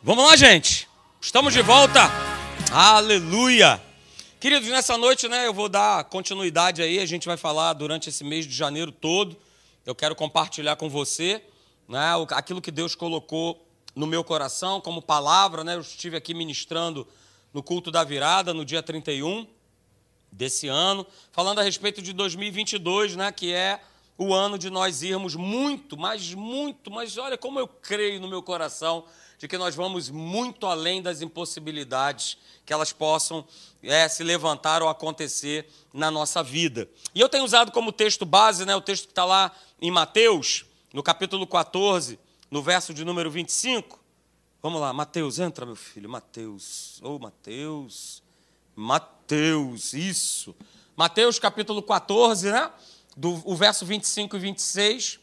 Vamos lá, gente. Estamos de volta. Aleluia. Queridos, nessa noite, né, eu vou dar continuidade aí. A gente vai falar durante esse mês de janeiro todo. Eu quero compartilhar com você, né, aquilo que Deus colocou no meu coração como palavra, né? Eu estive aqui ministrando no culto da virada no dia 31 desse ano, falando a respeito de 2022, né, que é o ano de nós irmos muito, mas muito, mas olha como eu creio no meu coração de que nós vamos muito além das impossibilidades que elas possam é, se levantar ou acontecer na nossa vida. E eu tenho usado como texto base, né, o texto que está lá em Mateus, no capítulo 14, no verso de número 25. Vamos lá, Mateus, entra, meu filho, Mateus. Ô, oh, Mateus, Mateus, isso. Mateus capítulo 14, né? Do, o verso 25 e 26.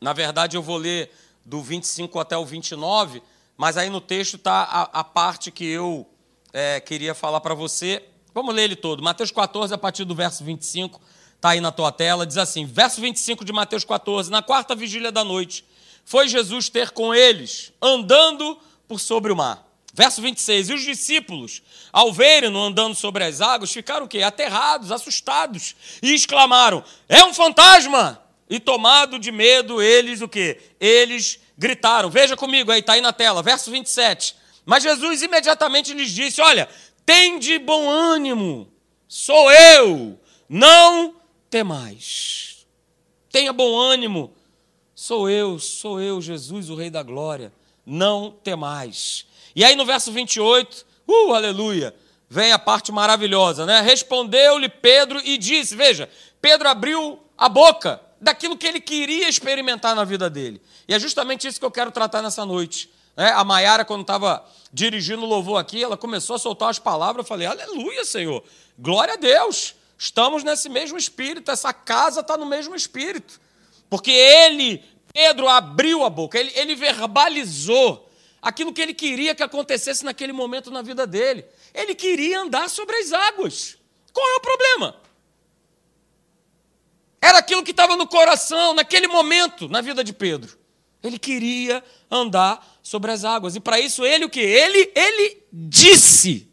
Na verdade, eu vou ler do 25 até o 29, mas aí no texto está a, a, parte que eu é, queria falar para você. Vamos ler ele todo. Mateus 14, a partir do verso 25, está aí na tua tela. Diz assim: verso 25 de Mateus 14: Na quarta vigília da noite, foi Jesus ter com eles, andando por sobre o mar. Verso 26, e os discípulos, ao verem-no andando sobre as águas, ficaram o quê? Aterrados, assustados, e exclamaram, é um fantasma! E tomado de medo, eles o quê? Eles gritaram. Veja comigo aí, está aí na tela, verso 27. Mas Jesus imediatamente lhes disse: Olha, tem de bom ânimo, sou eu, não temais. Tenha bom ânimo, sou eu, sou eu, Jesus, o Rei da Glória, não temais. E aí no verso 28, uh, aleluia, vem a parte maravilhosa, né? Respondeu-lhe Pedro e disse: Veja, Pedro abriu a boca daquilo que ele queria experimentar na vida dele. E é justamente isso que eu quero tratar nessa noite. É, a Maiara, quando estava dirigindo o louvor aqui, ela começou a soltar as palavras. Eu falei: Aleluia, Senhor, glória a Deus. Estamos nesse mesmo espírito, essa casa está no mesmo espírito. Porque ele, Pedro, abriu a boca, ele, ele verbalizou aquilo que ele queria que acontecesse naquele momento na vida dele. Ele queria andar sobre as águas. Qual é o problema? Era aquilo que estava no coração, naquele momento, na vida de Pedro. Ele queria andar sobre as águas. E para isso ele o que? Ele, ele disse.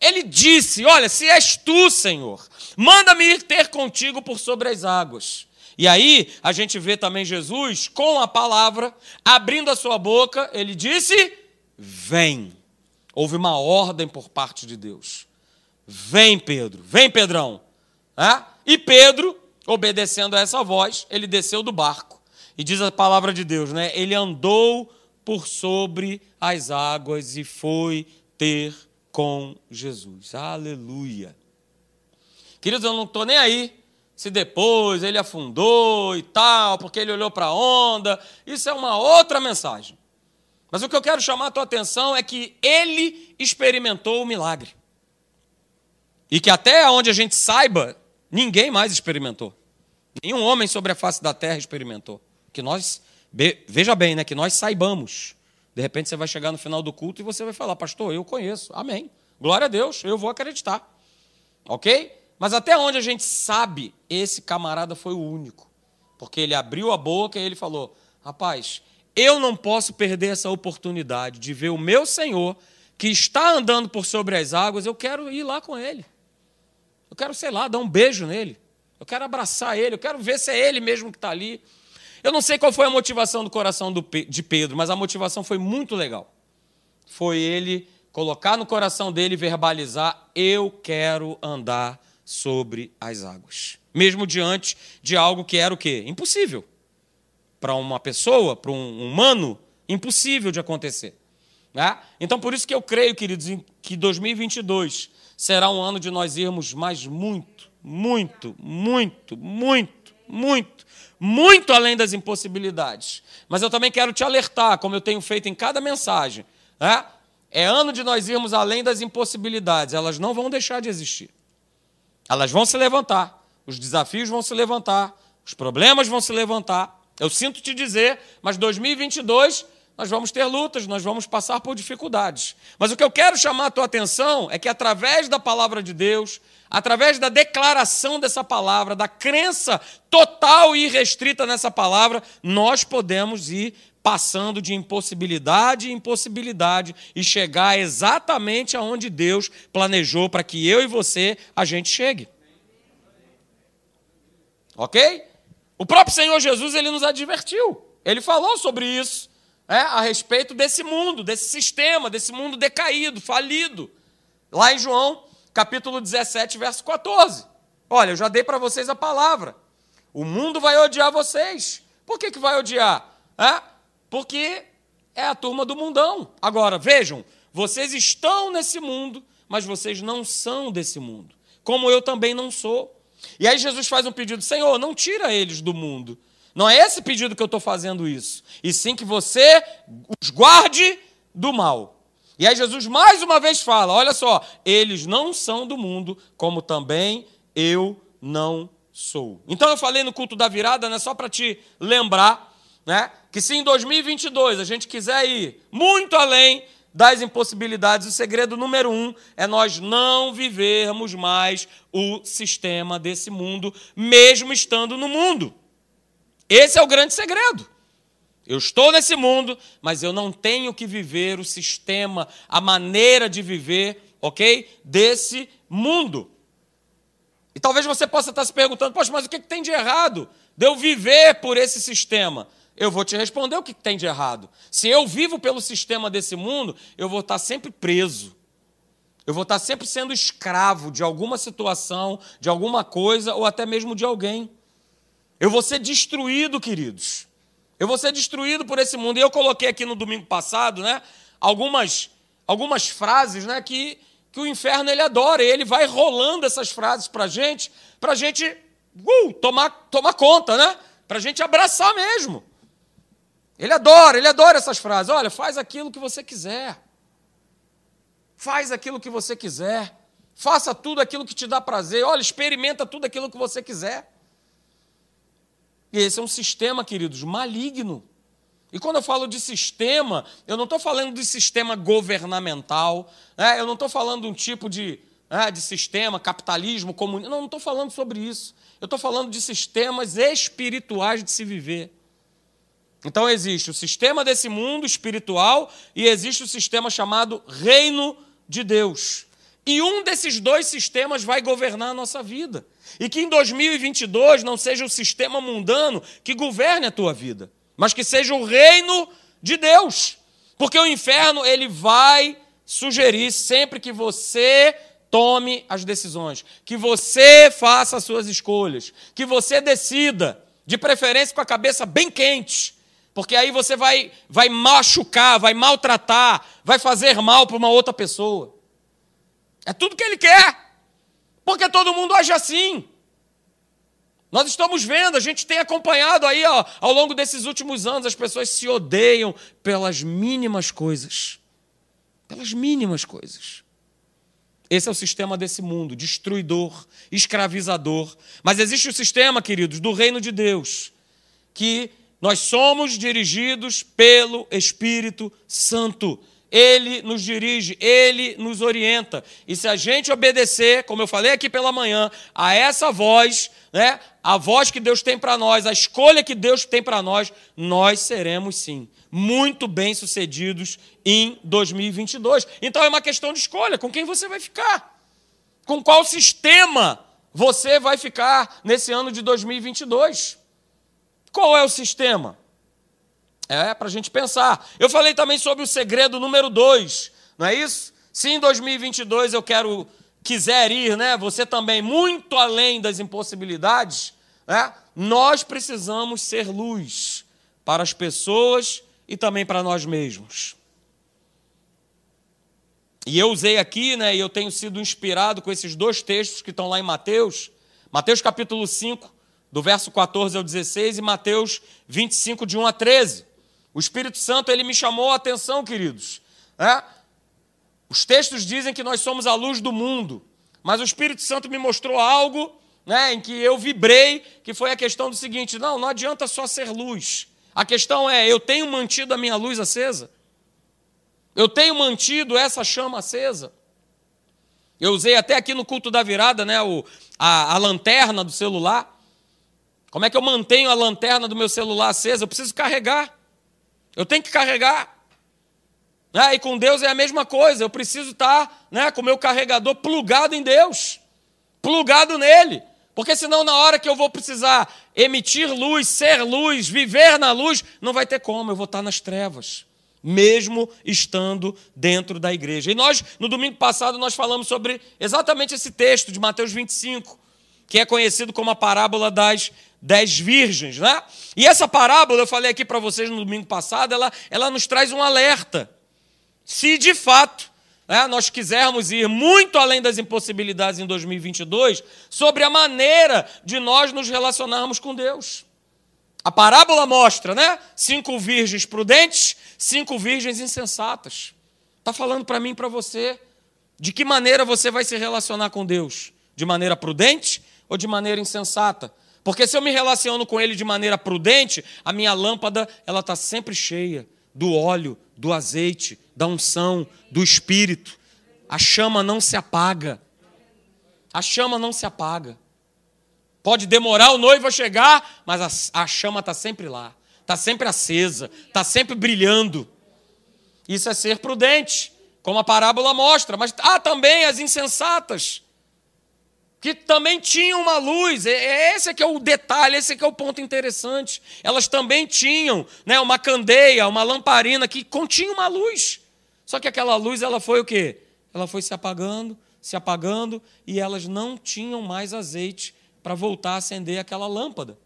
Ele disse: Olha, se és tu, Senhor, manda-me ir ter contigo por sobre as águas. E aí a gente vê também Jesus com a palavra, abrindo a sua boca, ele disse: Vem. Houve uma ordem por parte de Deus. Vem, Pedro, vem, Pedrão. É? E Pedro, obedecendo a essa voz, ele desceu do barco. E diz a palavra de Deus, né? Ele andou por sobre as águas e foi ter com Jesus. Aleluia. Queridos, eu não estou nem aí se depois ele afundou e tal, porque ele olhou para a onda. Isso é uma outra mensagem. Mas o que eu quero chamar a tua atenção é que ele experimentou o milagre. E que até onde a gente saiba, Ninguém mais experimentou. Nenhum homem sobre a face da terra experimentou. Que nós, veja bem, né, que nós saibamos. De repente você vai chegar no final do culto e você vai falar, pastor, eu conheço. Amém. Glória a Deus, eu vou acreditar. Ok? Mas até onde a gente sabe, esse camarada foi o único. Porque ele abriu a boca e ele falou: rapaz, eu não posso perder essa oportunidade de ver o meu Senhor que está andando por sobre as águas, eu quero ir lá com ele. Quero, sei lá, dar um beijo nele. Eu quero abraçar ele. Eu quero ver se é ele mesmo que está ali. Eu não sei qual foi a motivação do coração de Pedro, mas a motivação foi muito legal. Foi ele colocar no coração dele verbalizar: Eu quero andar sobre as águas. Mesmo diante de algo que era o quê? Impossível. Para uma pessoa, para um humano, impossível de acontecer. Né? Então, por isso que eu creio, queridos, que 2022 será um ano de nós irmos mais muito, muito, muito, muito, muito, muito além das impossibilidades. Mas eu também quero te alertar, como eu tenho feito em cada mensagem, né? é ano de nós irmos além das impossibilidades, elas não vão deixar de existir. Elas vão se levantar, os desafios vão se levantar, os problemas vão se levantar. Eu sinto te dizer, mas 2022 nós vamos ter lutas, nós vamos passar por dificuldades. Mas o que eu quero chamar a tua atenção é que através da palavra de Deus, através da declaração dessa palavra, da crença total e irrestrita nessa palavra, nós podemos ir passando de impossibilidade em impossibilidade e chegar exatamente aonde Deus planejou para que eu e você a gente chegue. Ok? O próprio Senhor Jesus ele nos advertiu. Ele falou sobre isso, é, a respeito desse mundo, desse sistema, desse mundo decaído, falido. Lá em João, capítulo 17, verso 14. Olha, eu já dei para vocês a palavra. O mundo vai odiar vocês. Por que, que vai odiar? É? Porque é a turma do mundão. Agora, vejam, vocês estão nesse mundo, mas vocês não são desse mundo. Como eu também não sou. E aí Jesus faz um pedido: Senhor, não tira eles do mundo. Não é esse pedido que eu estou fazendo isso. E sim que você os guarde do mal. E aí Jesus mais uma vez fala: olha só, eles não são do mundo, como também eu não sou. Então eu falei no culto da virada, né, só para te lembrar, né, que se em 2022 a gente quiser ir muito além das impossibilidades, o segredo número um é nós não vivermos mais o sistema desse mundo, mesmo estando no mundo. Esse é o grande segredo. Eu estou nesse mundo, mas eu não tenho que viver o sistema, a maneira de viver, ok? Desse mundo. E talvez você possa estar se perguntando, poxa, mas o que tem de errado de eu viver por esse sistema? eu vou te responder o que tem de errado. Se eu vivo pelo sistema desse mundo, eu vou estar sempre preso. Eu vou estar sempre sendo escravo de alguma situação, de alguma coisa ou até mesmo de alguém. Eu vou ser destruído, queridos. Eu vou ser destruído por esse mundo. E eu coloquei aqui no domingo passado, né, algumas algumas frases, né, que que o inferno ele adora. E ele vai rolando essas frases para gente, para gente uh, tomar tomar conta, né? Para gente abraçar mesmo. Ele adora, ele adora essas frases. Olha, faz aquilo que você quiser. Faz aquilo que você quiser. Faça tudo aquilo que te dá prazer. Olha, experimenta tudo aquilo que você quiser. E esse é um sistema, queridos, maligno. E quando eu falo de sistema, eu não estou falando de sistema governamental, né? eu não estou falando de um tipo de, né, de sistema, capitalismo, comunismo. Não, não estou falando sobre isso. Eu estou falando de sistemas espirituais de se viver. Então existe o sistema desse mundo espiritual e existe o sistema chamado reino de Deus. E um desses dois sistemas vai governar a nossa vida. E que em 2022 não seja o sistema mundano que governe a tua vida, mas que seja o reino de Deus. Porque o inferno ele vai sugerir sempre que você tome as decisões, que você faça as suas escolhas, que você decida, de preferência com a cabeça bem quente, porque aí você vai, vai machucar, vai maltratar, vai fazer mal para uma outra pessoa. É tudo que ele quer. Porque todo mundo age assim. Nós estamos vendo, a gente tem acompanhado aí ó, ao longo desses últimos anos, as pessoas se odeiam pelas mínimas coisas. Pelas mínimas coisas. Esse é o sistema desse mundo, destruidor, escravizador. Mas existe o sistema, queridos, do reino de Deus, que nós somos dirigidos pelo Espírito Santo. Ele nos dirige, ele nos orienta. E se a gente obedecer, como eu falei aqui pela manhã, a essa voz, né, a voz que Deus tem para nós, a escolha que Deus tem para nós, nós seremos sim muito bem-sucedidos em 2022. Então é uma questão de escolha, com quem você vai ficar? Com qual sistema você vai ficar nesse ano de 2022? Qual é o sistema? É para a gente pensar. Eu falei também sobre o segredo número dois, não é isso? Se em 2022 eu quero, quiser ir, né? Você também muito além das impossibilidades, né? Nós precisamos ser luz para as pessoas e também para nós mesmos. E eu usei aqui, né, e eu tenho sido inspirado com esses dois textos que estão lá em Mateus, Mateus capítulo 5, do verso 14 ao 16, e Mateus 25, de 1 a 13. O Espírito Santo ele me chamou a atenção, queridos. É? Os textos dizem que nós somos a luz do mundo, mas o Espírito Santo me mostrou algo né, em que eu vibrei, que foi a questão do seguinte: não, não adianta só ser luz. A questão é: eu tenho mantido a minha luz acesa? Eu tenho mantido essa chama acesa? Eu usei até aqui no culto da virada né, o, a, a lanterna do celular. Como é que eu mantenho a lanterna do meu celular acesa? Eu preciso carregar. Eu tenho que carregar. Né? E com Deus é a mesma coisa. Eu preciso estar né, com o meu carregador plugado em Deus, plugado nele. Porque senão, na hora que eu vou precisar emitir luz, ser luz, viver na luz, não vai ter como, eu vou estar nas trevas, mesmo estando dentro da igreja. E nós, no domingo passado, nós falamos sobre exatamente esse texto de Mateus 25, que é conhecido como a parábola das dez virgens, né? E essa parábola, eu falei aqui para vocês no domingo passado, ela, ela nos traz um alerta. Se de fato né, nós quisermos ir muito além das impossibilidades em 2022, sobre a maneira de nós nos relacionarmos com Deus. A parábola mostra, né? Cinco virgens prudentes, cinco virgens insensatas. Está falando para mim e para você de que maneira você vai se relacionar com Deus? De maneira prudente ou de maneira insensata? Porque se eu me relaciono com Ele de maneira prudente, a minha lâmpada ela está sempre cheia do óleo, do azeite, da unção, do espírito. A chama não se apaga. A chama não se apaga. Pode demorar o noivo a chegar, mas a, a chama está sempre lá, está sempre acesa, está sempre brilhando. Isso é ser prudente, como a parábola mostra. Mas há também as insensatas que também tinham uma luz. Esse é que é o detalhe, esse é que é o ponto interessante. Elas também tinham né, uma candeia, uma lamparina que continha uma luz. Só que aquela luz ela foi o quê? Ela foi se apagando, se apagando e elas não tinham mais azeite para voltar a acender aquela lâmpada.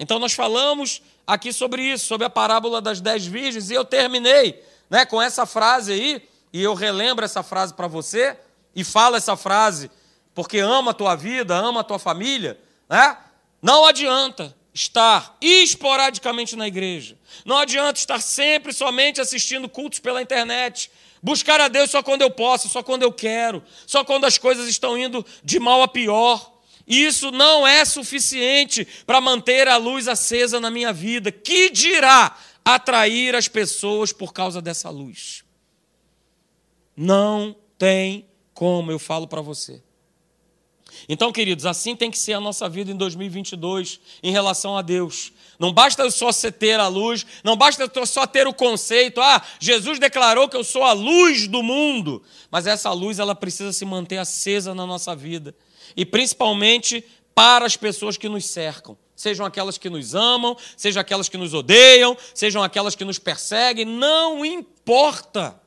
Então nós falamos aqui sobre isso, sobre a parábola das dez virgens e eu terminei, né, com essa frase aí e eu relembro essa frase para você e falo essa frase porque ama a tua vida, ama a tua família, né? não adianta estar esporadicamente na igreja. Não adianta estar sempre somente assistindo cultos pela internet. Buscar a Deus só quando eu posso, só quando eu quero, só quando as coisas estão indo de mal a pior. Isso não é suficiente para manter a luz acesa na minha vida. Que dirá atrair as pessoas por causa dessa luz? Não tem como, eu falo para você. Então, queridos, assim tem que ser a nossa vida em 2022 em relação a Deus. Não basta só ter a luz, não basta só ter o conceito, ah, Jesus declarou que eu sou a luz do mundo, mas essa luz ela precisa se manter acesa na nossa vida e principalmente para as pessoas que nos cercam. Sejam aquelas que nos amam, sejam aquelas que nos odeiam, sejam aquelas que nos perseguem, não importa.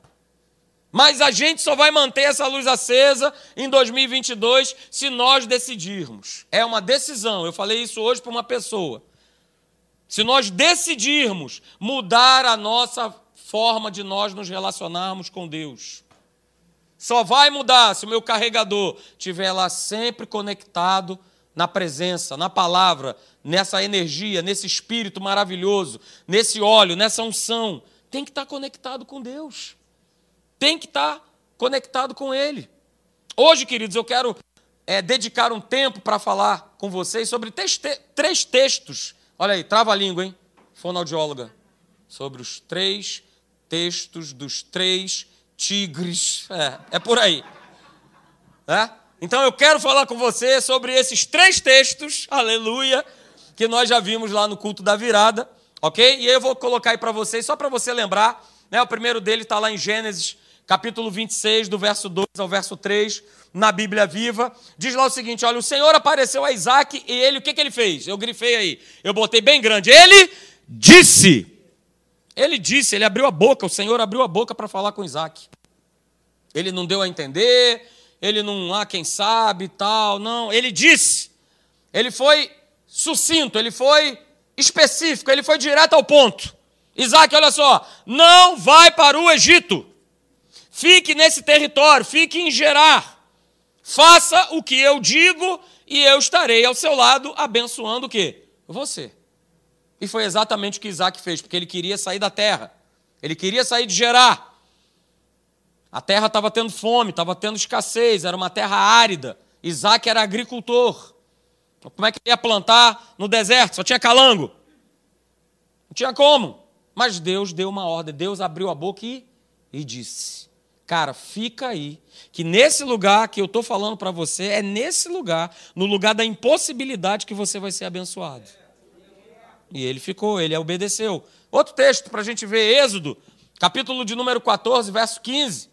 Mas a gente só vai manter essa luz acesa em 2022 se nós decidirmos. É uma decisão. Eu falei isso hoje para uma pessoa. Se nós decidirmos mudar a nossa forma de nós nos relacionarmos com Deus. Só vai mudar se o meu carregador estiver lá sempre conectado na presença, na palavra, nessa energia, nesse espírito maravilhoso, nesse óleo, nessa unção. Tem que estar conectado com Deus tem que estar conectado com Ele. Hoje, queridos, eu quero é, dedicar um tempo para falar com vocês sobre três textos. Olha aí, trava a língua, hein? Fonoaudióloga. Sobre os três textos dos três tigres. É, é por aí. É? Então eu quero falar com você sobre esses três textos, aleluia, que nós já vimos lá no culto da virada, ok? E eu vou colocar aí para vocês, só para você lembrar. Né? O primeiro dele está lá em Gênesis capítulo 26, do verso 2 ao verso 3, na Bíblia Viva, diz lá o seguinte: olha, o Senhor apareceu a Isaac e ele, o que, que ele fez? Eu grifei aí, eu botei bem grande. Ele disse. Ele disse, ele abriu a boca, o Senhor abriu a boca para falar com Isaac. Ele não deu a entender, ele não, ah, quem sabe tal, não. Ele disse, ele foi sucinto, ele foi específico, ele foi direto ao ponto. Isaac, olha só, não vai para o Egito. Fique nesse território, fique em Gerar. Faça o que eu digo e eu estarei ao seu lado abençoando o quê? Você. E foi exatamente o que Isaac fez, porque ele queria sair da terra. Ele queria sair de Gerar. A terra estava tendo fome, estava tendo escassez, era uma terra árida. Isaac era agricultor. Como é que ele ia plantar no deserto? Só tinha calango. Não tinha como. Mas Deus deu uma ordem. Deus abriu a boca e, e disse: Cara, fica aí, que nesse lugar que eu estou falando para você, é nesse lugar, no lugar da impossibilidade, que você vai ser abençoado. E ele ficou, ele obedeceu. Outro texto para a gente ver, Êxodo, capítulo de número 14, verso 15.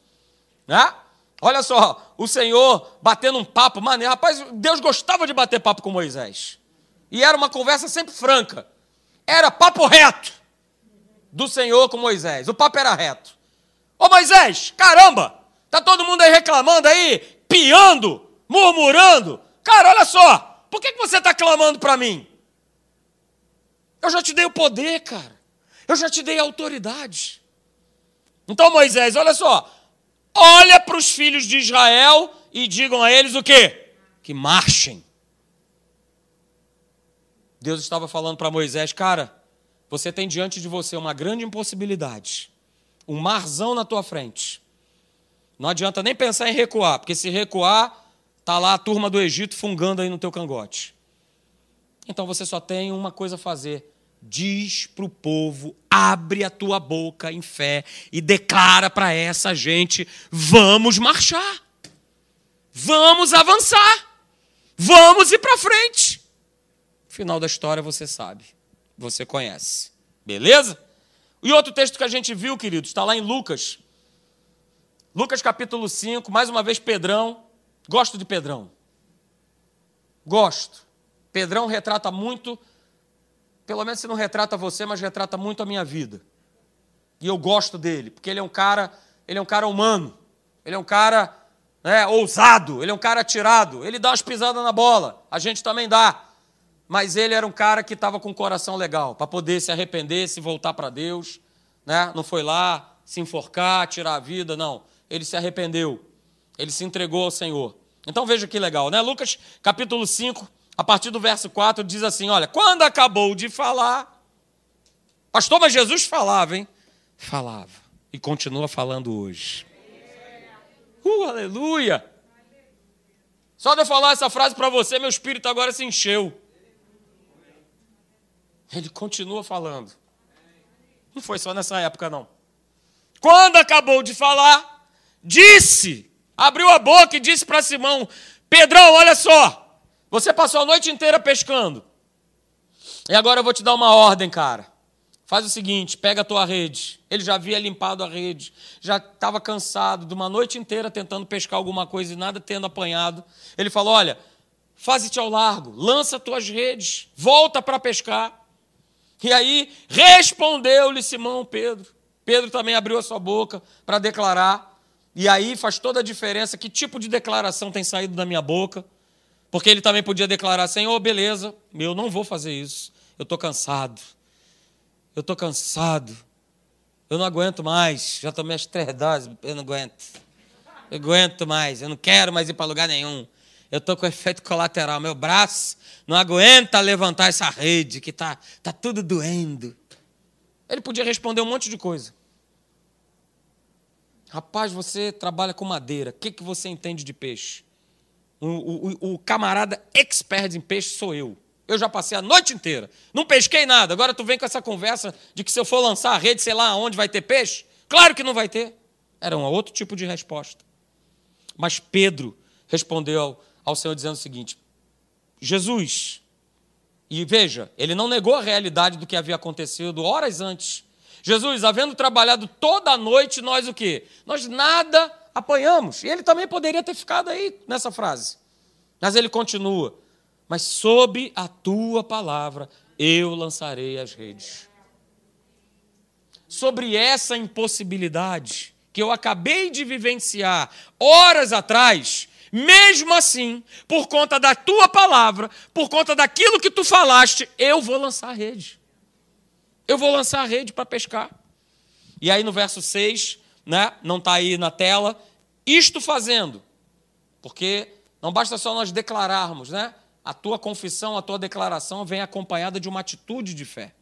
Né? Olha só, o Senhor batendo um papo, maneiro. Rapaz, Deus gostava de bater papo com Moisés. E era uma conversa sempre franca. Era papo reto do Senhor com Moisés. O papo era reto. Ô Moisés, caramba, tá todo mundo aí reclamando aí, piando, murmurando. Cara, olha só, por que, que você está clamando para mim? Eu já te dei o poder, cara. Eu já te dei a autoridade. Então, Moisés, olha só. Olha para os filhos de Israel e digam a eles o quê? Que marchem. Deus estava falando para Moisés, cara, você tem diante de você uma grande impossibilidade. Um marzão na tua frente. Não adianta nem pensar em recuar, porque se recuar, tá lá a turma do Egito fungando aí no teu cangote. Então você só tem uma coisa a fazer: diz para o povo, abre a tua boca em fé e declara para essa gente: vamos marchar, vamos avançar, vamos ir para frente. Final da história você sabe, você conhece, beleza? E outro texto que a gente viu, queridos, está lá em Lucas, Lucas capítulo 5, mais uma vez Pedrão. Gosto de Pedrão. Gosto. Pedrão retrata muito pelo menos se não retrata você, mas retrata muito a minha vida. E eu gosto dele, porque ele é um cara, ele é um cara humano. Ele é um cara né, ousado, ele é um cara atirado, ele dá as pisadas na bola, a gente também dá. Mas ele era um cara que estava com o coração legal, para poder se arrepender, se voltar para Deus. Né? Não foi lá se enforcar, tirar a vida, não. Ele se arrependeu, ele se entregou ao Senhor. Então veja que legal, né? Lucas capítulo 5, a partir do verso 4, diz assim: Olha, quando acabou de falar, pastor, mas Jesus falava, hein? Falava. E continua falando hoje. Uh, aleluia! Só de eu falar essa frase para você, meu espírito agora se encheu. Ele continua falando. Não foi só nessa época, não. Quando acabou de falar, disse, abriu a boca e disse para Simão: Pedrão, olha só, você passou a noite inteira pescando. E agora eu vou te dar uma ordem, cara. Faz o seguinte, pega a tua rede. Ele já havia limpado a rede, já estava cansado de uma noite inteira tentando pescar alguma coisa e nada tendo apanhado. Ele falou: Olha, faze-te ao largo, lança tuas redes, volta para pescar. E aí respondeu-lhe Simão Pedro. Pedro também abriu a sua boca para declarar. E aí faz toda a diferença que tipo de declaração tem saído da minha boca. Porque ele também podia declarar: Senhor, beleza, eu não vou fazer isso. Eu estou cansado. Eu estou cansado. Eu não aguento mais. Já tomei as três doses, eu não aguento. Eu aguento mais. Eu não quero mais ir para lugar nenhum. Eu estou com efeito colateral. Meu braço não aguenta levantar essa rede que está tá tudo doendo. Ele podia responder um monte de coisa. Rapaz, você trabalha com madeira. O que, que você entende de peixe? O, o, o camarada expert em peixe sou eu. Eu já passei a noite inteira. Não pesquei nada. Agora tu vem com essa conversa de que se eu for lançar a rede, sei lá onde vai ter peixe? Claro que não vai ter. Era um outro tipo de resposta. Mas Pedro respondeu ao, Senhor dizendo o seguinte: Jesus, e veja, ele não negou a realidade do que havia acontecido horas antes. Jesus, havendo trabalhado toda a noite, nós o quê? Nós nada apanhamos. E ele também poderia ter ficado aí nessa frase. Mas ele continua: Mas sob a tua palavra eu lançarei as redes. Sobre essa impossibilidade que eu acabei de vivenciar horas atrás, mesmo assim, por conta da tua palavra, por conta daquilo que tu falaste, eu vou lançar a rede. Eu vou lançar a rede para pescar. E aí no verso 6, né? não está aí na tela. Isto fazendo, porque não basta só nós declararmos, né? A tua confissão, a tua declaração vem acompanhada de uma atitude de fé.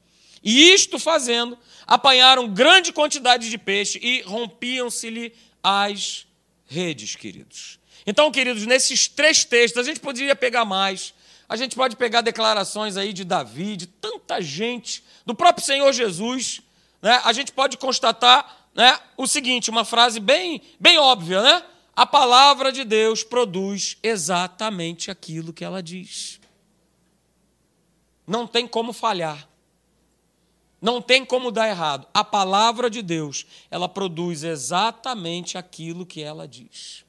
E isto fazendo, apanharam grande quantidade de peixe e rompiam-se-lhe as redes, queridos. Então, queridos, nesses três textos, a gente poderia pegar mais. A gente pode pegar declarações aí de Davi, de tanta gente, do próprio Senhor Jesus. Né? A gente pode constatar né, o seguinte, uma frase bem, bem óbvia, né? A palavra de Deus produz exatamente aquilo que ela diz. Não tem como falhar. Não tem como dar errado. A palavra de Deus, ela produz exatamente aquilo que ela diz.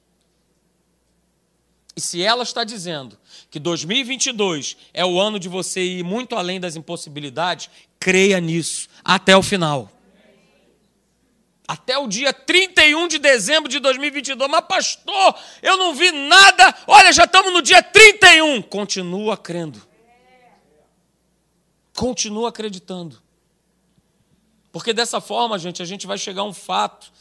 E se ela está dizendo que 2022 é o ano de você ir muito além das impossibilidades, creia nisso até o final. Até o dia 31 de dezembro de 2022. Mas, pastor, eu não vi nada. Olha, já estamos no dia 31. Continua crendo. Continua acreditando. Porque dessa forma, gente, a gente vai chegar a um fato,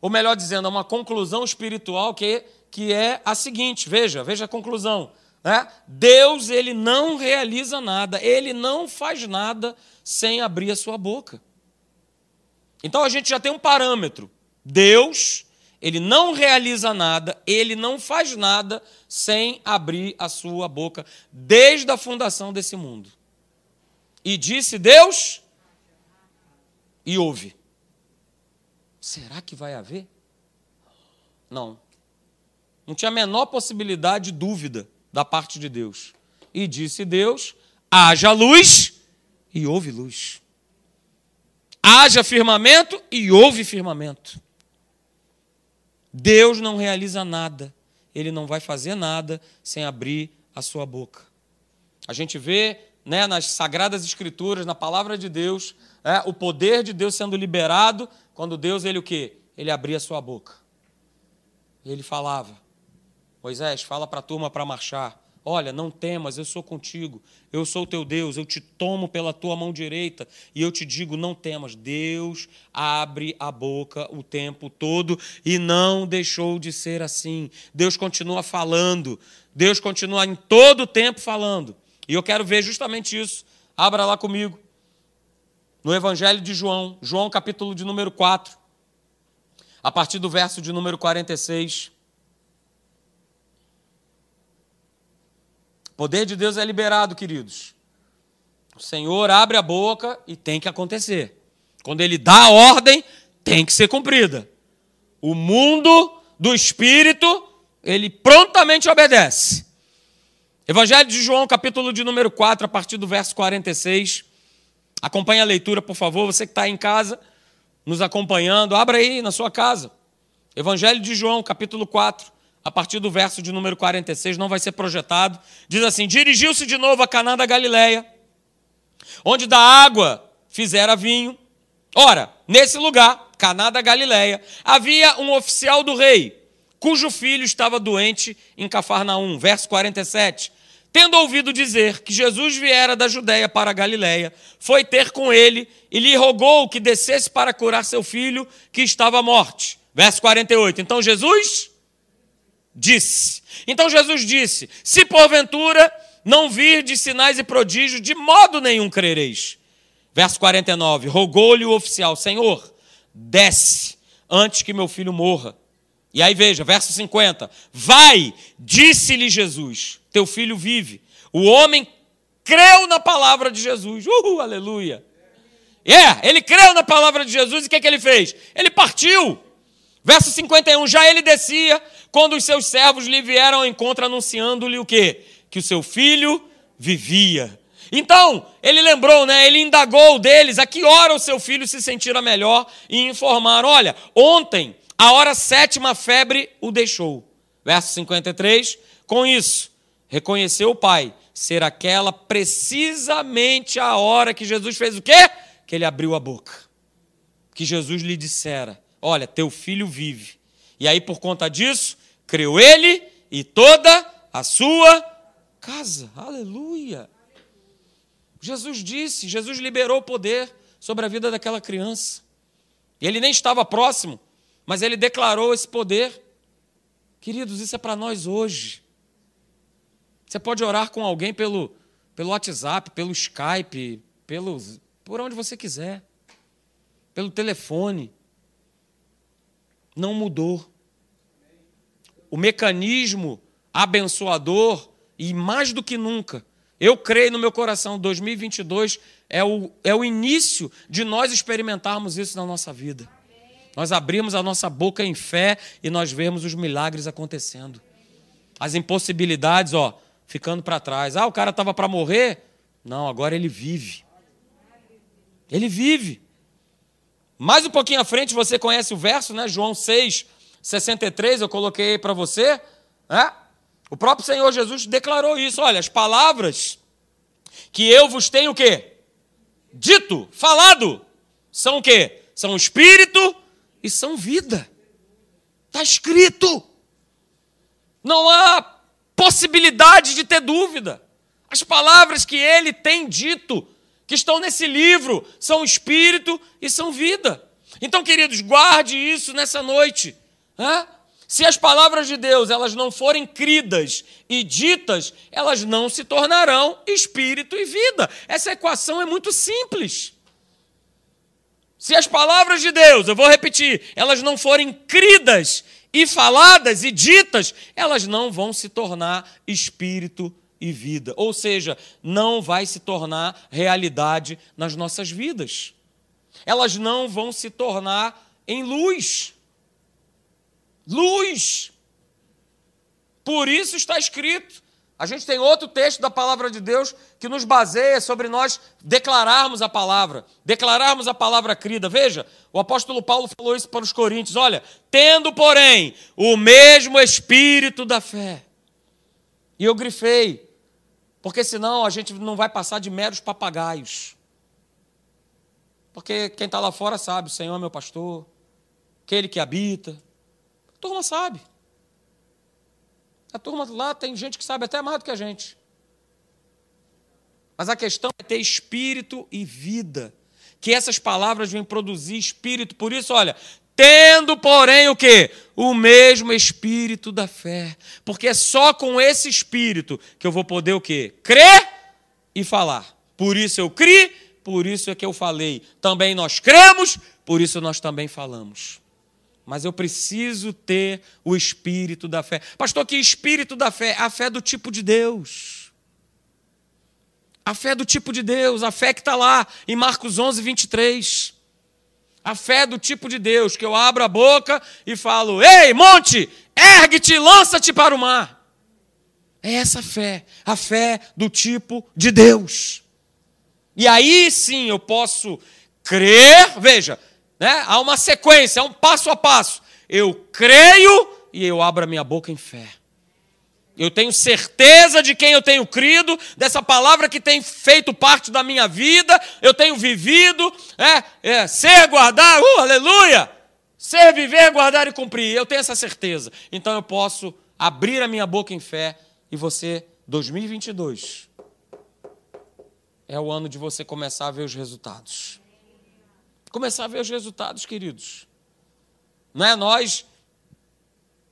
ou melhor dizendo, a uma conclusão espiritual que que é a seguinte: veja, veja a conclusão. Né? Deus, ele não realiza nada, ele não faz nada sem abrir a sua boca. Então a gente já tem um parâmetro. Deus, ele não realiza nada, ele não faz nada sem abrir a sua boca, desde a fundação desse mundo. E disse Deus, e houve. Será que vai haver? Não. Não tinha a menor possibilidade de dúvida da parte de Deus. E disse Deus: haja luz, e houve luz. Haja firmamento, e houve firmamento. Deus não realiza nada, ele não vai fazer nada sem abrir a sua boca. A gente vê né, nas sagradas escrituras, na palavra de Deus, é, o poder de Deus sendo liberado quando Deus ele o quê? Ele abria a sua boca. Ele falava: Moisés, fala para a turma para marchar. Olha, não temas, eu sou contigo. Eu sou o teu Deus, eu te tomo pela tua mão direita e eu te digo: não temas. Deus abre a boca o tempo todo e não deixou de ser assim. Deus continua falando. Deus continua em todo o tempo falando. E eu quero ver justamente isso. Abra lá comigo. No Evangelho de João, João capítulo de número 4, a partir do verso de número 46. Poder de Deus é liberado, queridos. O Senhor abre a boca e tem que acontecer. Quando ele dá a ordem, tem que ser cumprida. O mundo do espírito, ele prontamente obedece. Evangelho de João, capítulo de número 4, a partir do verso 46. Acompanhe a leitura, por favor. Você que está em casa, nos acompanhando, abra aí na sua casa. Evangelho de João, capítulo 4, a partir do verso de número 46, não vai ser projetado. Diz assim: Dirigiu-se de novo a Caná da Galileia, onde da água fizera vinho. Ora, nesse lugar, Caná da Galileia, havia um oficial do rei, cujo filho estava doente em Cafarnaum. Verso 47. Tendo ouvido dizer que Jesus viera da Judéia para a Galiléia, foi ter com ele e lhe rogou que descesse para curar seu filho que estava morte. Verso 48. Então Jesus disse. Então Jesus disse: Se porventura não vir de sinais e prodígios, de modo nenhum crereis. Verso 49: Rogou-lhe o oficial: Senhor, desce antes que meu filho morra. E aí veja, verso 50: Vai, disse-lhe Jesus: Teu filho vive. O homem creu na palavra de Jesus. Uhul, aleluia. É, yeah, ele creu na palavra de Jesus e o que, é que ele fez? Ele partiu. Verso 51, já ele descia, quando os seus servos lhe vieram ao encontro anunciando-lhe o quê? Que o seu filho vivia. Então, ele lembrou, né? Ele indagou deles a que hora o seu filho se sentira melhor e informaram: olha, ontem, a hora sétima, a febre o deixou. Verso 53, com isso, reconheceu o pai ser aquela precisamente a hora que Jesus fez o quê? Que ele abriu a boca. Que Jesus lhe dissera: Olha, teu filho vive. E aí, por conta disso, creu ele e toda a sua casa. Aleluia. Jesus disse, Jesus liberou o poder sobre a vida daquela criança. E ele nem estava próximo, mas ele declarou esse poder. Queridos, isso é para nós hoje. Você pode orar com alguém pelo, pelo WhatsApp, pelo Skype, pelo, por onde você quiser, pelo telefone não mudou. O mecanismo abençoador, e mais do que nunca, eu creio no meu coração, 2022 é o, é o início de nós experimentarmos isso na nossa vida. Nós abrimos a nossa boca em fé e nós vemos os milagres acontecendo. As impossibilidades, ó, ficando para trás. Ah, o cara estava para morrer? Não, agora ele vive. Ele vive. Mais um pouquinho à frente você conhece o verso, né? João 6, 63, eu coloquei para você. Né? O próprio Senhor Jesus declarou isso. Olha, as palavras que eu vos tenho o quê? Dito, falado, são o quê? São espírito e são vida. Está escrito. Não há possibilidade de ter dúvida. As palavras que ele tem dito, que estão nesse livro, são espírito e são vida. Então, queridos, guarde isso nessa noite. Hã? Se as palavras de Deus elas não forem cridas e ditas, elas não se tornarão espírito e vida. Essa equação é muito simples. Se as palavras de Deus, eu vou repetir, elas não forem cridas e faladas e ditas, elas não vão se tornar espírito e vida. Ou seja, não vai se tornar realidade nas nossas vidas. Elas não vão se tornar em luz luz. Por isso está escrito. A gente tem outro texto da palavra de Deus que nos baseia sobre nós declararmos a palavra, declararmos a palavra crida. Veja, o apóstolo Paulo falou isso para os coríntios: olha, tendo, porém, o mesmo espírito da fé. E eu grifei, porque senão a gente não vai passar de meros papagaios. Porque quem está lá fora sabe: o Senhor é meu pastor, aquele que habita, turma sabe. A turma lá tem gente que sabe até mais do que a gente. Mas a questão é ter espírito e vida. Que essas palavras vêm produzir espírito. Por isso, olha, tendo, porém, o que? O mesmo espírito da fé. Porque é só com esse espírito que eu vou poder o quê? Crer e falar. Por isso eu criei, por isso é que eu falei. Também nós cremos, por isso nós também falamos mas eu preciso ter o espírito da fé. Pastor, que espírito da fé? A fé do tipo de Deus. A fé do tipo de Deus, a fé que está lá em Marcos 11, 23. A fé do tipo de Deus, que eu abro a boca e falo: Ei, monte, ergue-te, lança-te para o mar. É essa fé, a fé do tipo de Deus. E aí sim eu posso crer, veja, né? Há uma sequência, há um passo a passo. Eu creio e eu abro a minha boca em fé. Eu tenho certeza de quem eu tenho crido, dessa palavra que tem feito parte da minha vida, eu tenho vivido, é, é ser, guardar, uh, aleluia! Ser, viver, guardar e cumprir. Eu tenho essa certeza. Então eu posso abrir a minha boca em fé e você, 2022, é o ano de você começar a ver os resultados começar a ver os resultados, queridos. Não é nós.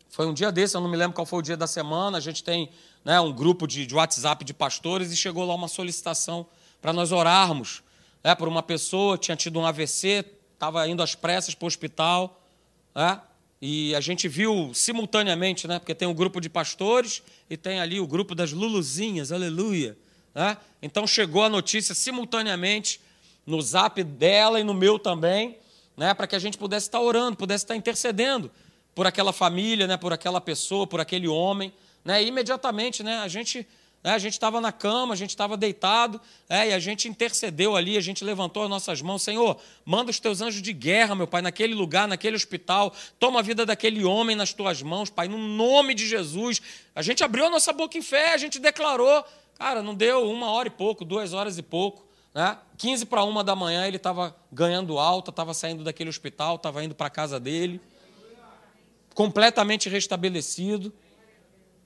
Foi um dia desse, eu não me lembro qual foi o dia da semana. A gente tem né, um grupo de, de WhatsApp de pastores e chegou lá uma solicitação para nós orarmos né, por uma pessoa tinha tido um AVC, estava indo às pressas para o hospital. Né, e a gente viu simultaneamente, né, porque tem um grupo de pastores e tem ali o grupo das Luluzinhas, aleluia. Né? Então chegou a notícia simultaneamente no zap dela e no meu também, né, para que a gente pudesse estar orando, pudesse estar intercedendo por aquela família, né, por aquela pessoa, por aquele homem. Né, imediatamente né, a gente né, a gente estava na cama, a gente estava deitado, é, e a gente intercedeu ali, a gente levantou as nossas mãos. Senhor, manda os teus anjos de guerra, meu Pai, naquele lugar, naquele hospital. Toma a vida daquele homem nas tuas mãos, Pai, no nome de Jesus. A gente abriu a nossa boca em fé, a gente declarou. Cara, não deu uma hora e pouco, duas horas e pouco. Né? 15 para uma da manhã ele estava ganhando alta, estava saindo daquele hospital, estava indo para a casa dele, completamente restabelecido.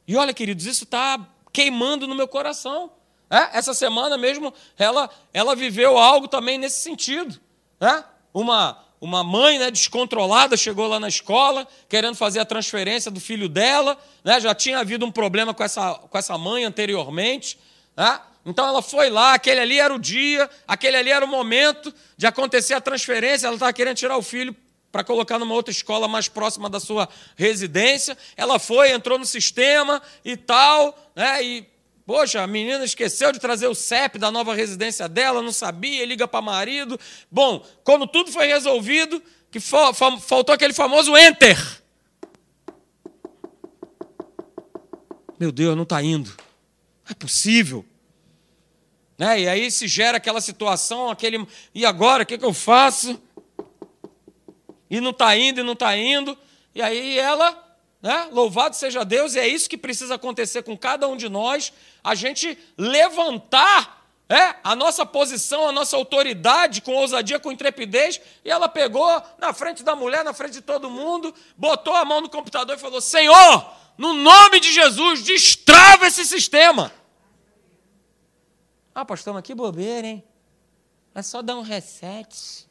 E olha, queridos, isso está queimando no meu coração. É? Essa semana mesmo, ela, ela viveu algo também nesse sentido. É? Uma, uma mãe né, descontrolada chegou lá na escola, querendo fazer a transferência do filho dela. Né? Já tinha havido um problema com essa, com essa mãe anteriormente. É? Então ela foi lá, aquele ali era o dia, aquele ali era o momento de acontecer a transferência. Ela estava querendo tirar o filho para colocar numa outra escola mais próxima da sua residência. Ela foi, entrou no sistema e tal, né? E, poxa, a menina esqueceu de trazer o CEP da nova residência dela, não sabia, liga para marido. Bom, quando tudo foi resolvido, que faltou aquele famoso enter. Meu Deus, não está indo. Não é possível. Né? E aí se gera aquela situação, aquele. E agora, o que, que eu faço? E não está indo, e não está indo. E aí ela né? Louvado seja Deus, e é isso que precisa acontecer com cada um de nós, a gente levantar é, a nossa posição, a nossa autoridade com ousadia, com intrepidez, e ela pegou na frente da mulher, na frente de todo mundo, botou a mão no computador e falou: Senhor, no nome de Jesus, destrava esse sistema. Ah, pastor, mas que bobeira, hein? É só dar um reset.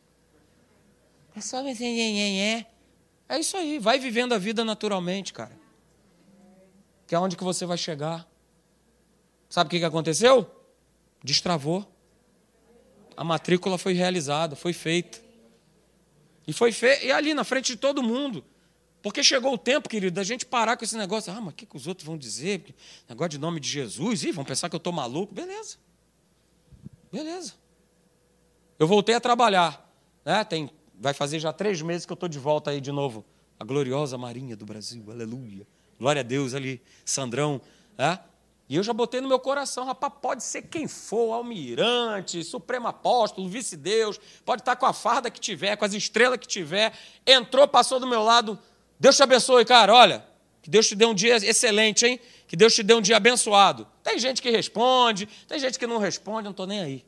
É só ver se é isso aí, vai vivendo a vida naturalmente, cara. Que é onde que você vai chegar. Sabe o que, que aconteceu? Destravou. A matrícula foi realizada, foi feita. E foi feita, e ali na frente de todo mundo. Porque chegou o tempo, querido, da gente parar com esse negócio. Ah, mas o que, que os outros vão dizer? Negócio de nome de Jesus. Ih, vão pensar que eu estou maluco. Beleza. Beleza. Eu voltei a trabalhar. Né? Tem vai fazer já três meses que eu estou de volta aí de novo. A gloriosa Marinha do Brasil, aleluia. Glória a Deus ali, Sandrão. É? E eu já botei no meu coração, rapaz, pode ser quem for, almirante, supremo apóstolo, vice-deus, pode estar com a farda que tiver, com as estrelas que tiver, entrou, passou do meu lado, Deus te abençoe, cara, olha, que Deus te dê um dia excelente, hein? Que Deus te dê um dia abençoado. Tem gente que responde, tem gente que não responde, eu não estou nem aí.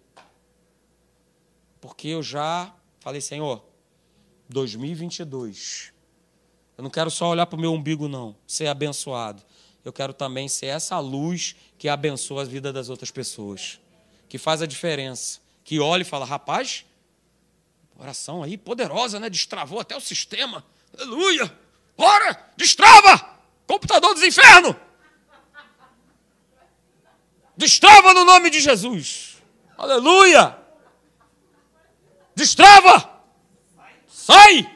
Porque eu já falei, Senhor, 2022. Eu não quero só olhar para o meu umbigo, não, ser abençoado. Eu quero também ser essa luz que abençoa a vida das outras pessoas, que faz a diferença, que olha e fala: rapaz, oração aí poderosa, né? Destravou até o sistema. Aleluia! Ora, destrava! Computador dos infernos! Destrava no nome de Jesus! Aleluia! Destrava! Sai!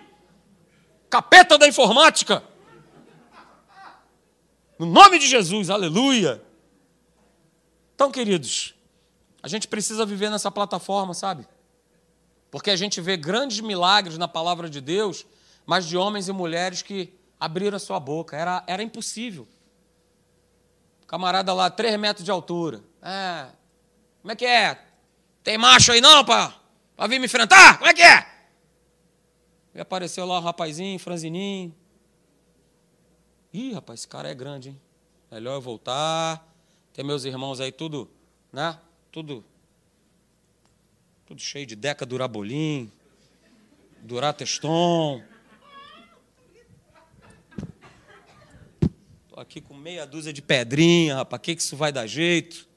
Capeta da informática! No nome de Jesus, aleluia! Então, queridos, a gente precisa viver nessa plataforma, sabe? Porque a gente vê grandes milagres na palavra de Deus, mas de homens e mulheres que abriram a sua boca. Era, era impossível. Camarada lá, três metros de altura. É. Como é que é? Tem macho aí não, para vir me enfrentar? Como é que é? E apareceu lá um rapazinho, franzininho. Ih, rapaz, esse cara é grande, hein? Melhor eu voltar. Tem meus irmãos aí, tudo, né? Tudo. Tudo cheio de Deca Durabolim, Durateston. Tô aqui com meia dúzia de pedrinha, rapaz. Que que isso vai dar jeito?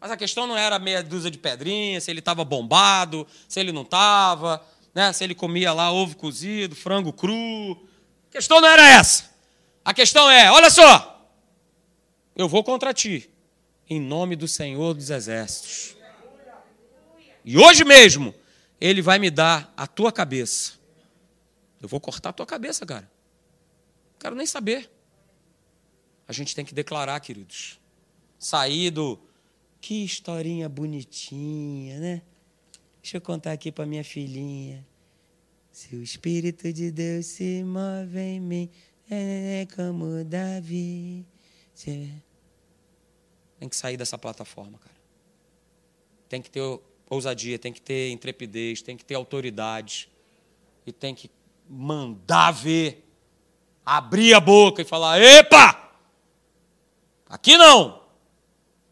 Mas a questão não era meia dúzia de pedrinha, se ele estava bombado, se ele não estava né? se ele comia lá ovo cozido, frango cru. A questão não era essa. A questão é: olha só, eu vou contra ti, em nome do Senhor dos Exércitos. E hoje mesmo, ele vai me dar a tua cabeça. Eu vou cortar a tua cabeça, cara. Não quero nem saber. A gente tem que declarar, queridos. Sair do. Que historinha bonitinha, né? Deixa eu contar aqui para minha filhinha. Se o Espírito de Deus se move em mim, é como Davi. Tem que sair dessa plataforma, cara. Tem que ter ousadia, tem que ter intrepidez, tem que ter autoridade. E tem que mandar ver, abrir a boca e falar: epa! Aqui não!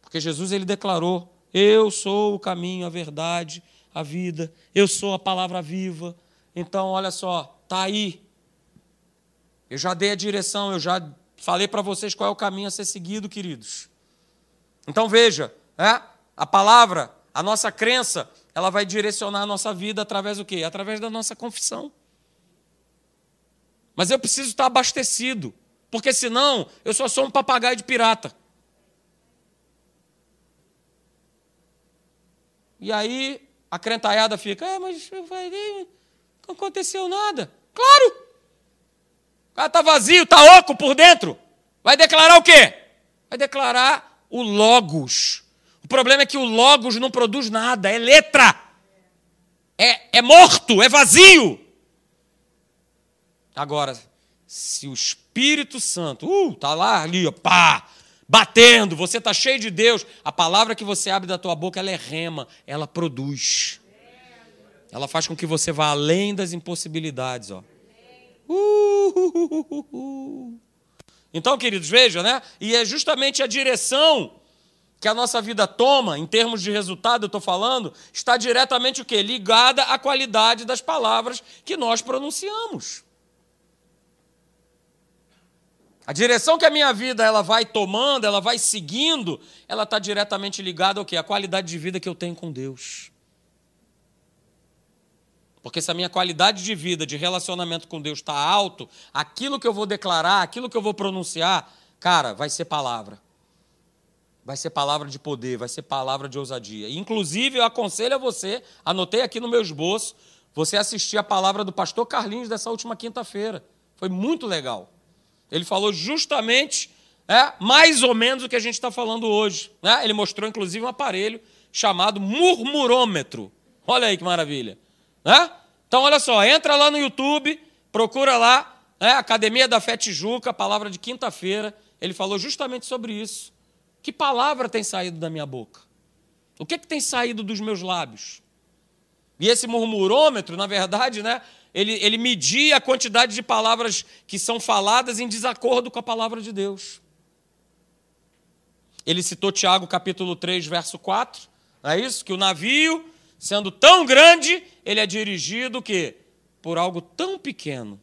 Porque Jesus ele declarou: Eu sou o caminho, a verdade a vida, eu sou a palavra viva. Então, olha só, tá aí. Eu já dei a direção, eu já falei para vocês qual é o caminho a ser seguido, queridos. Então veja, é? a palavra, a nossa crença, ela vai direcionar a nossa vida através do quê? Através da nossa confissão. Mas eu preciso estar abastecido, porque senão eu só sou um papagaio de pirata. E aí a crentaiada fica, é, mas não aconteceu nada. Claro! O cara está vazio, está oco por dentro. Vai declarar o quê? Vai declarar o Logos. O problema é que o Logos não produz nada, é letra. É, é morto, é vazio. Agora, se o Espírito Santo, uh, tá lá ali, ó, pá, batendo, você está cheio de Deus, a palavra que você abre da tua boca, ela é rema, ela produz. Ela faz com que você vá além das impossibilidades, ó. Uh, então, queridos, vejam, né? E é justamente a direção que a nossa vida toma, em termos de resultado, eu estou falando, está diretamente o quê? Ligada à qualidade das palavras que nós pronunciamos. A direção que a minha vida ela vai tomando, ela vai seguindo, ela está diretamente ligada ao quê? A qualidade de vida que eu tenho com Deus. Porque se a minha qualidade de vida, de relacionamento com Deus está alto, aquilo que eu vou declarar, aquilo que eu vou pronunciar, cara, vai ser palavra. Vai ser palavra de poder, vai ser palavra de ousadia. Inclusive, eu aconselho a você, anotei aqui no meu esboço, você assistir a palavra do pastor Carlinhos dessa última quinta-feira. Foi muito legal. Ele falou justamente, é, mais ou menos o que a gente está falando hoje. Né? Ele mostrou, inclusive, um aparelho chamado murmurômetro. Olha aí que maravilha. Né? Então, olha só, entra lá no YouTube, procura lá, né? Academia da Fé Tijuca, palavra de quinta-feira. Ele falou justamente sobre isso. Que palavra tem saído da minha boca? O que, é que tem saído dos meus lábios? E esse murmurômetro, na verdade, né, ele, ele media a quantidade de palavras que são faladas em desacordo com a palavra de Deus. Ele citou Tiago capítulo 3, verso 4, não é isso? Que o navio, sendo tão grande, ele é dirigido que por algo tão pequeno.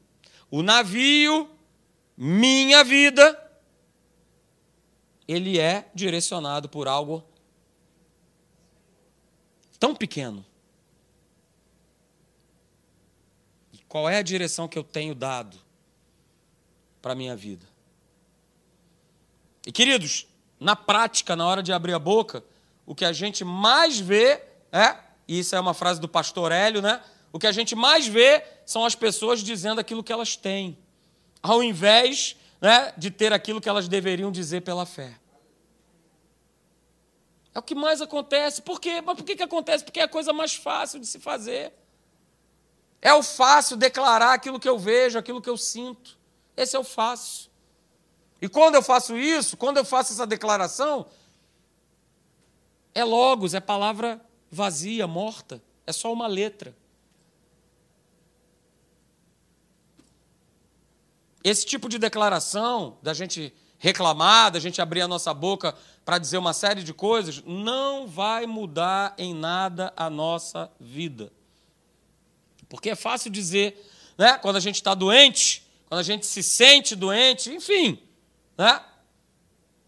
O navio, minha vida, ele é direcionado por algo tão pequeno. Qual é a direção que eu tenho dado para a minha vida? E queridos, na prática, na hora de abrir a boca, o que a gente mais vê é, e isso é uma frase do pastor Hélio, né? O que a gente mais vê são as pessoas dizendo aquilo que elas têm, ao invés né, de ter aquilo que elas deveriam dizer pela fé. É o que mais acontece. Por quê? Mas por que, que acontece? Porque é a coisa mais fácil de se fazer. É o fácil declarar aquilo que eu vejo, aquilo que eu sinto. Esse é o fácil. E quando eu faço isso, quando eu faço essa declaração, é logos, é palavra vazia, morta, é só uma letra. Esse tipo de declaração, da gente reclamar, da gente abrir a nossa boca para dizer uma série de coisas, não vai mudar em nada a nossa vida. Porque é fácil dizer, né? Quando a gente está doente, quando a gente se sente doente, enfim, né?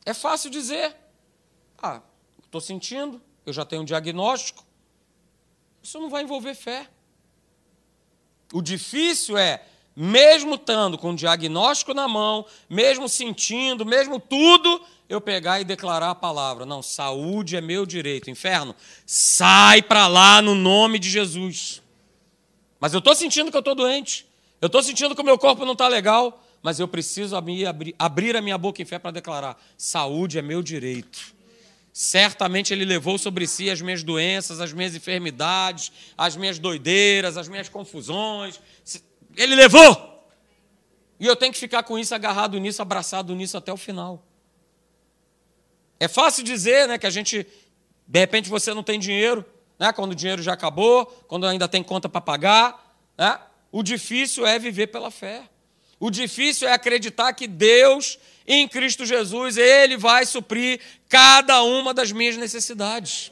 É fácil dizer, ah, estou sentindo, eu já tenho um diagnóstico. Isso não vai envolver fé. O difícil é, mesmo estando com o diagnóstico na mão, mesmo sentindo, mesmo tudo, eu pegar e declarar a palavra. Não, saúde é meu direito. Inferno, sai para lá no nome de Jesus. Mas eu estou sentindo que eu estou doente. Eu estou sentindo que o meu corpo não está legal. Mas eu preciso abrir, abrir a minha boca em fé para declarar: saúde é meu direito. Certamente Ele levou sobre si as minhas doenças, as minhas enfermidades, as minhas doideiras, as minhas confusões. Ele levou! E eu tenho que ficar com isso, agarrado nisso, abraçado nisso até o final. É fácil dizer né, que a gente, de repente, você não tem dinheiro, né? quando o dinheiro já acabou, quando ainda tem conta para pagar. Né? O difícil é viver pela fé. O difícil é acreditar que Deus, em Cristo Jesus, Ele vai suprir cada uma das minhas necessidades.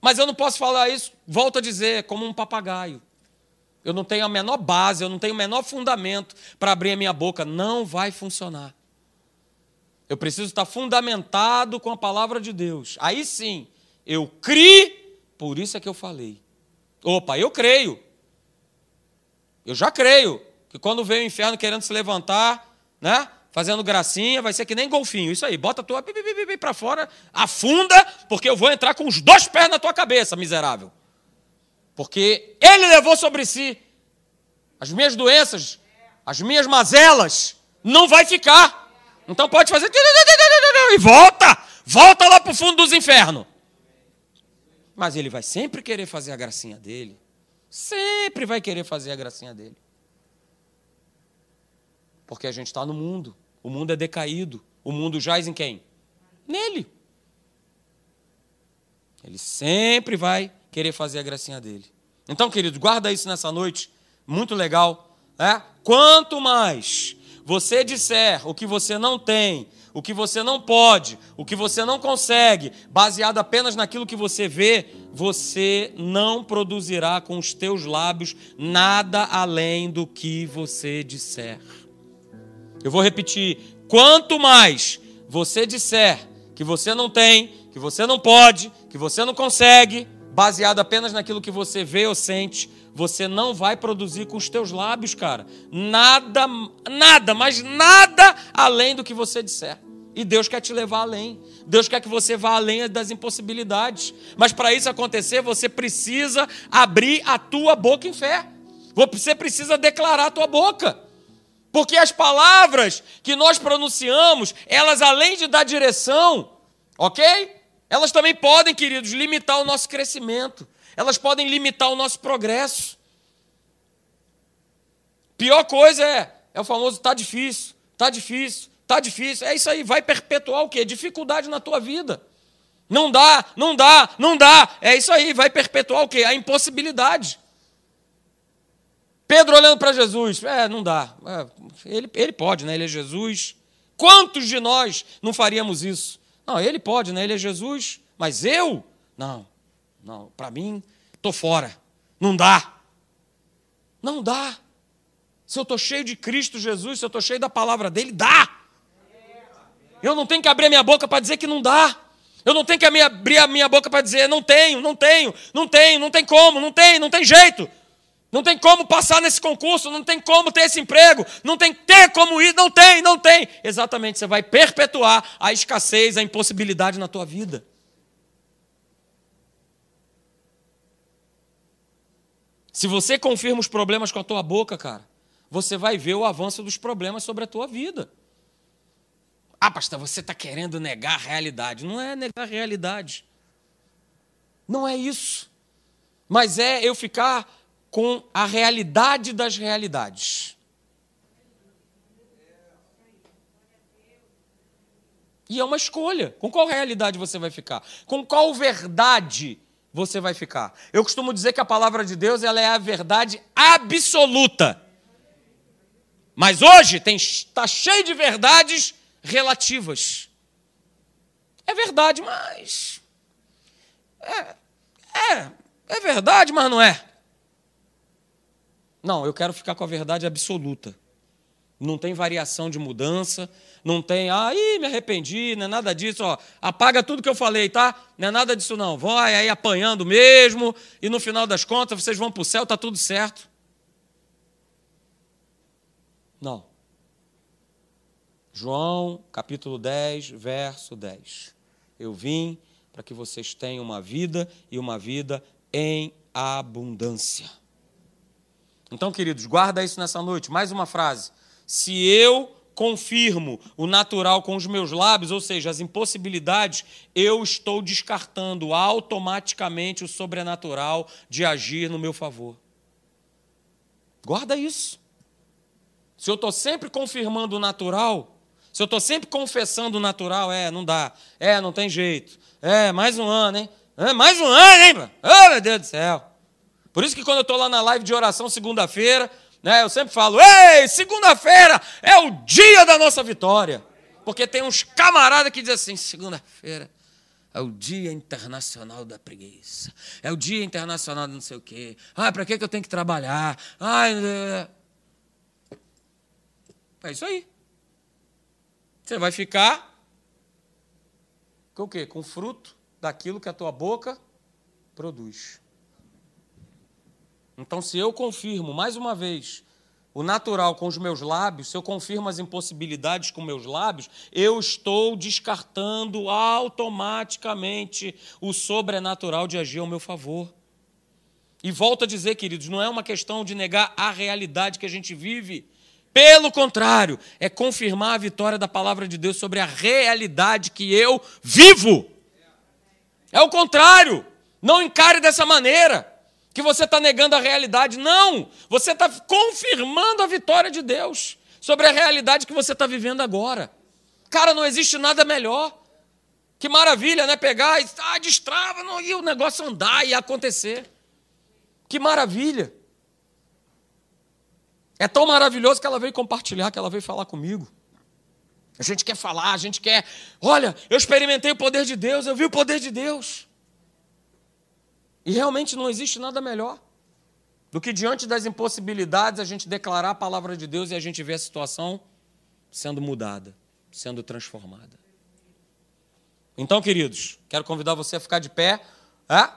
Mas eu não posso falar isso, volto a dizer, como um papagaio. Eu não tenho a menor base, eu não tenho o menor fundamento para abrir a minha boca. Não vai funcionar. Eu preciso estar fundamentado com a palavra de Deus. Aí sim, eu criei, por isso é que eu falei. Opa, eu creio. Eu já creio que quando vem o inferno querendo se levantar, né? Fazendo gracinha, vai ser que nem golfinho. Isso aí, bota a tua para fora, afunda, porque eu vou entrar com os dois pés na tua cabeça, miserável. Porque ele levou sobre si as minhas doenças, as minhas mazelas, não vai ficar. Então pode fazer e volta, volta lá para o fundo dos infernos. Mas ele vai sempre querer fazer a gracinha dele. Sempre vai querer fazer a gracinha dele. Porque a gente está no mundo. O mundo é decaído. O mundo jaz em quem? Nele. Ele sempre vai querer fazer a gracinha dele. Então, queridos, guarda isso nessa noite. Muito legal. É? Quanto mais você disser o que você não tem, o que você não pode, o que você não consegue, baseado apenas naquilo que você vê, você não produzirá com os teus lábios nada além do que você disser. Eu vou repetir: quanto mais você disser que você não tem, que você não pode, que você não consegue, baseado apenas naquilo que você vê ou sente, você não vai produzir com os teus lábios, cara. Nada, nada, mas nada além do que você disser. E Deus quer te levar além. Deus quer que você vá além das impossibilidades. Mas para isso acontecer, você precisa abrir a tua boca em fé. Você precisa declarar a tua boca. Porque as palavras que nós pronunciamos, elas além de dar direção, ok? Elas também podem, queridos, limitar o nosso crescimento. Elas podem limitar o nosso progresso. Pior coisa é, é o famoso tá difícil, tá difícil, tá difícil. É isso aí, vai perpetuar o quê? Dificuldade na tua vida. Não dá, não dá, não dá. É isso aí, vai perpetuar o quê? A impossibilidade. Pedro olhando para Jesus, é, não dá. É, ele, ele pode, né? Ele é Jesus. Quantos de nós não faríamos isso? Não, ele pode, né? Ele é Jesus. Mas eu? Não. Não, para mim, estou fora. Não dá. Não dá. Se eu estou cheio de Cristo Jesus, se eu estou cheio da palavra dele, dá. Eu não tenho que abrir a minha boca para dizer que não dá. Eu não tenho que abrir a minha boca para dizer não tenho, não tenho, não tenho, não tem como, não tem, não tem jeito. Não tem como passar nesse concurso, não tem como ter esse emprego, não tem ter como ir, não tem, não tem. Exatamente, você vai perpetuar a escassez, a impossibilidade na tua vida. Se você confirma os problemas com a tua boca, cara, você vai ver o avanço dos problemas sobre a tua vida. Ah, pastor, você está querendo negar a realidade. Não é negar a realidade. Não é isso. Mas é eu ficar com a realidade das realidades. E é uma escolha. Com qual realidade você vai ficar? Com qual verdade você vai ficar. Eu costumo dizer que a palavra de Deus ela é a verdade absoluta. Mas hoje está cheio de verdades relativas. É verdade, mas. É, é, é verdade, mas não é. Não, eu quero ficar com a verdade absoluta. Não tem variação de mudança, não tem, ah, me arrependi, não é nada disso, ó, apaga tudo que eu falei, tá? Não é nada disso não. Vai aí apanhando mesmo e no final das contas vocês vão para o céu, tá tudo certo. Não. João, capítulo 10, verso 10. Eu vim para que vocês tenham uma vida e uma vida em abundância. Então, queridos, guarda isso nessa noite. Mais uma frase. Se eu confirmo o natural com os meus lábios, ou seja, as impossibilidades, eu estou descartando automaticamente o sobrenatural de agir no meu favor. Guarda isso. Se eu estou sempre confirmando o natural, se eu estou sempre confessando o natural, é, não dá, é, não tem jeito, é, mais um ano, hein? É, mais um ano, hein? Oh, meu Deus do céu. Por isso que quando eu estou lá na live de oração segunda-feira, né? Eu sempre falo, ei, segunda-feira é o dia da nossa vitória. Porque tem uns camaradas que dizem assim, segunda-feira é o dia internacional da preguiça. É o dia internacional de não sei o quê. Ah, para que eu tenho que trabalhar? Ai, é isso aí. Você vai ficar com o quê? Com fruto daquilo que a tua boca produz. Então, se eu confirmo, mais uma vez, o natural com os meus lábios, se eu confirmo as impossibilidades com meus lábios, eu estou descartando automaticamente o sobrenatural de agir ao meu favor. E volto a dizer, queridos, não é uma questão de negar a realidade que a gente vive. Pelo contrário, é confirmar a vitória da palavra de Deus sobre a realidade que eu vivo. É o contrário. Não encare dessa maneira que você está negando a realidade. Não! Você está confirmando a vitória de Deus. sobre a realidade que você está vivendo agora. Cara, não existe nada melhor. Que maravilha, né? Pegar e ah, destrava não, e o negócio andar e acontecer. Que maravilha. É tão maravilhoso que ela veio compartilhar, que ela veio falar comigo. A gente quer falar, a gente quer. Olha, eu experimentei o poder de Deus, eu vi o poder de Deus. E realmente não existe nada melhor do que diante das impossibilidades a gente declarar a palavra de Deus e a gente ver a situação sendo mudada, sendo transformada. Então, queridos, quero convidar você a ficar de pé. É?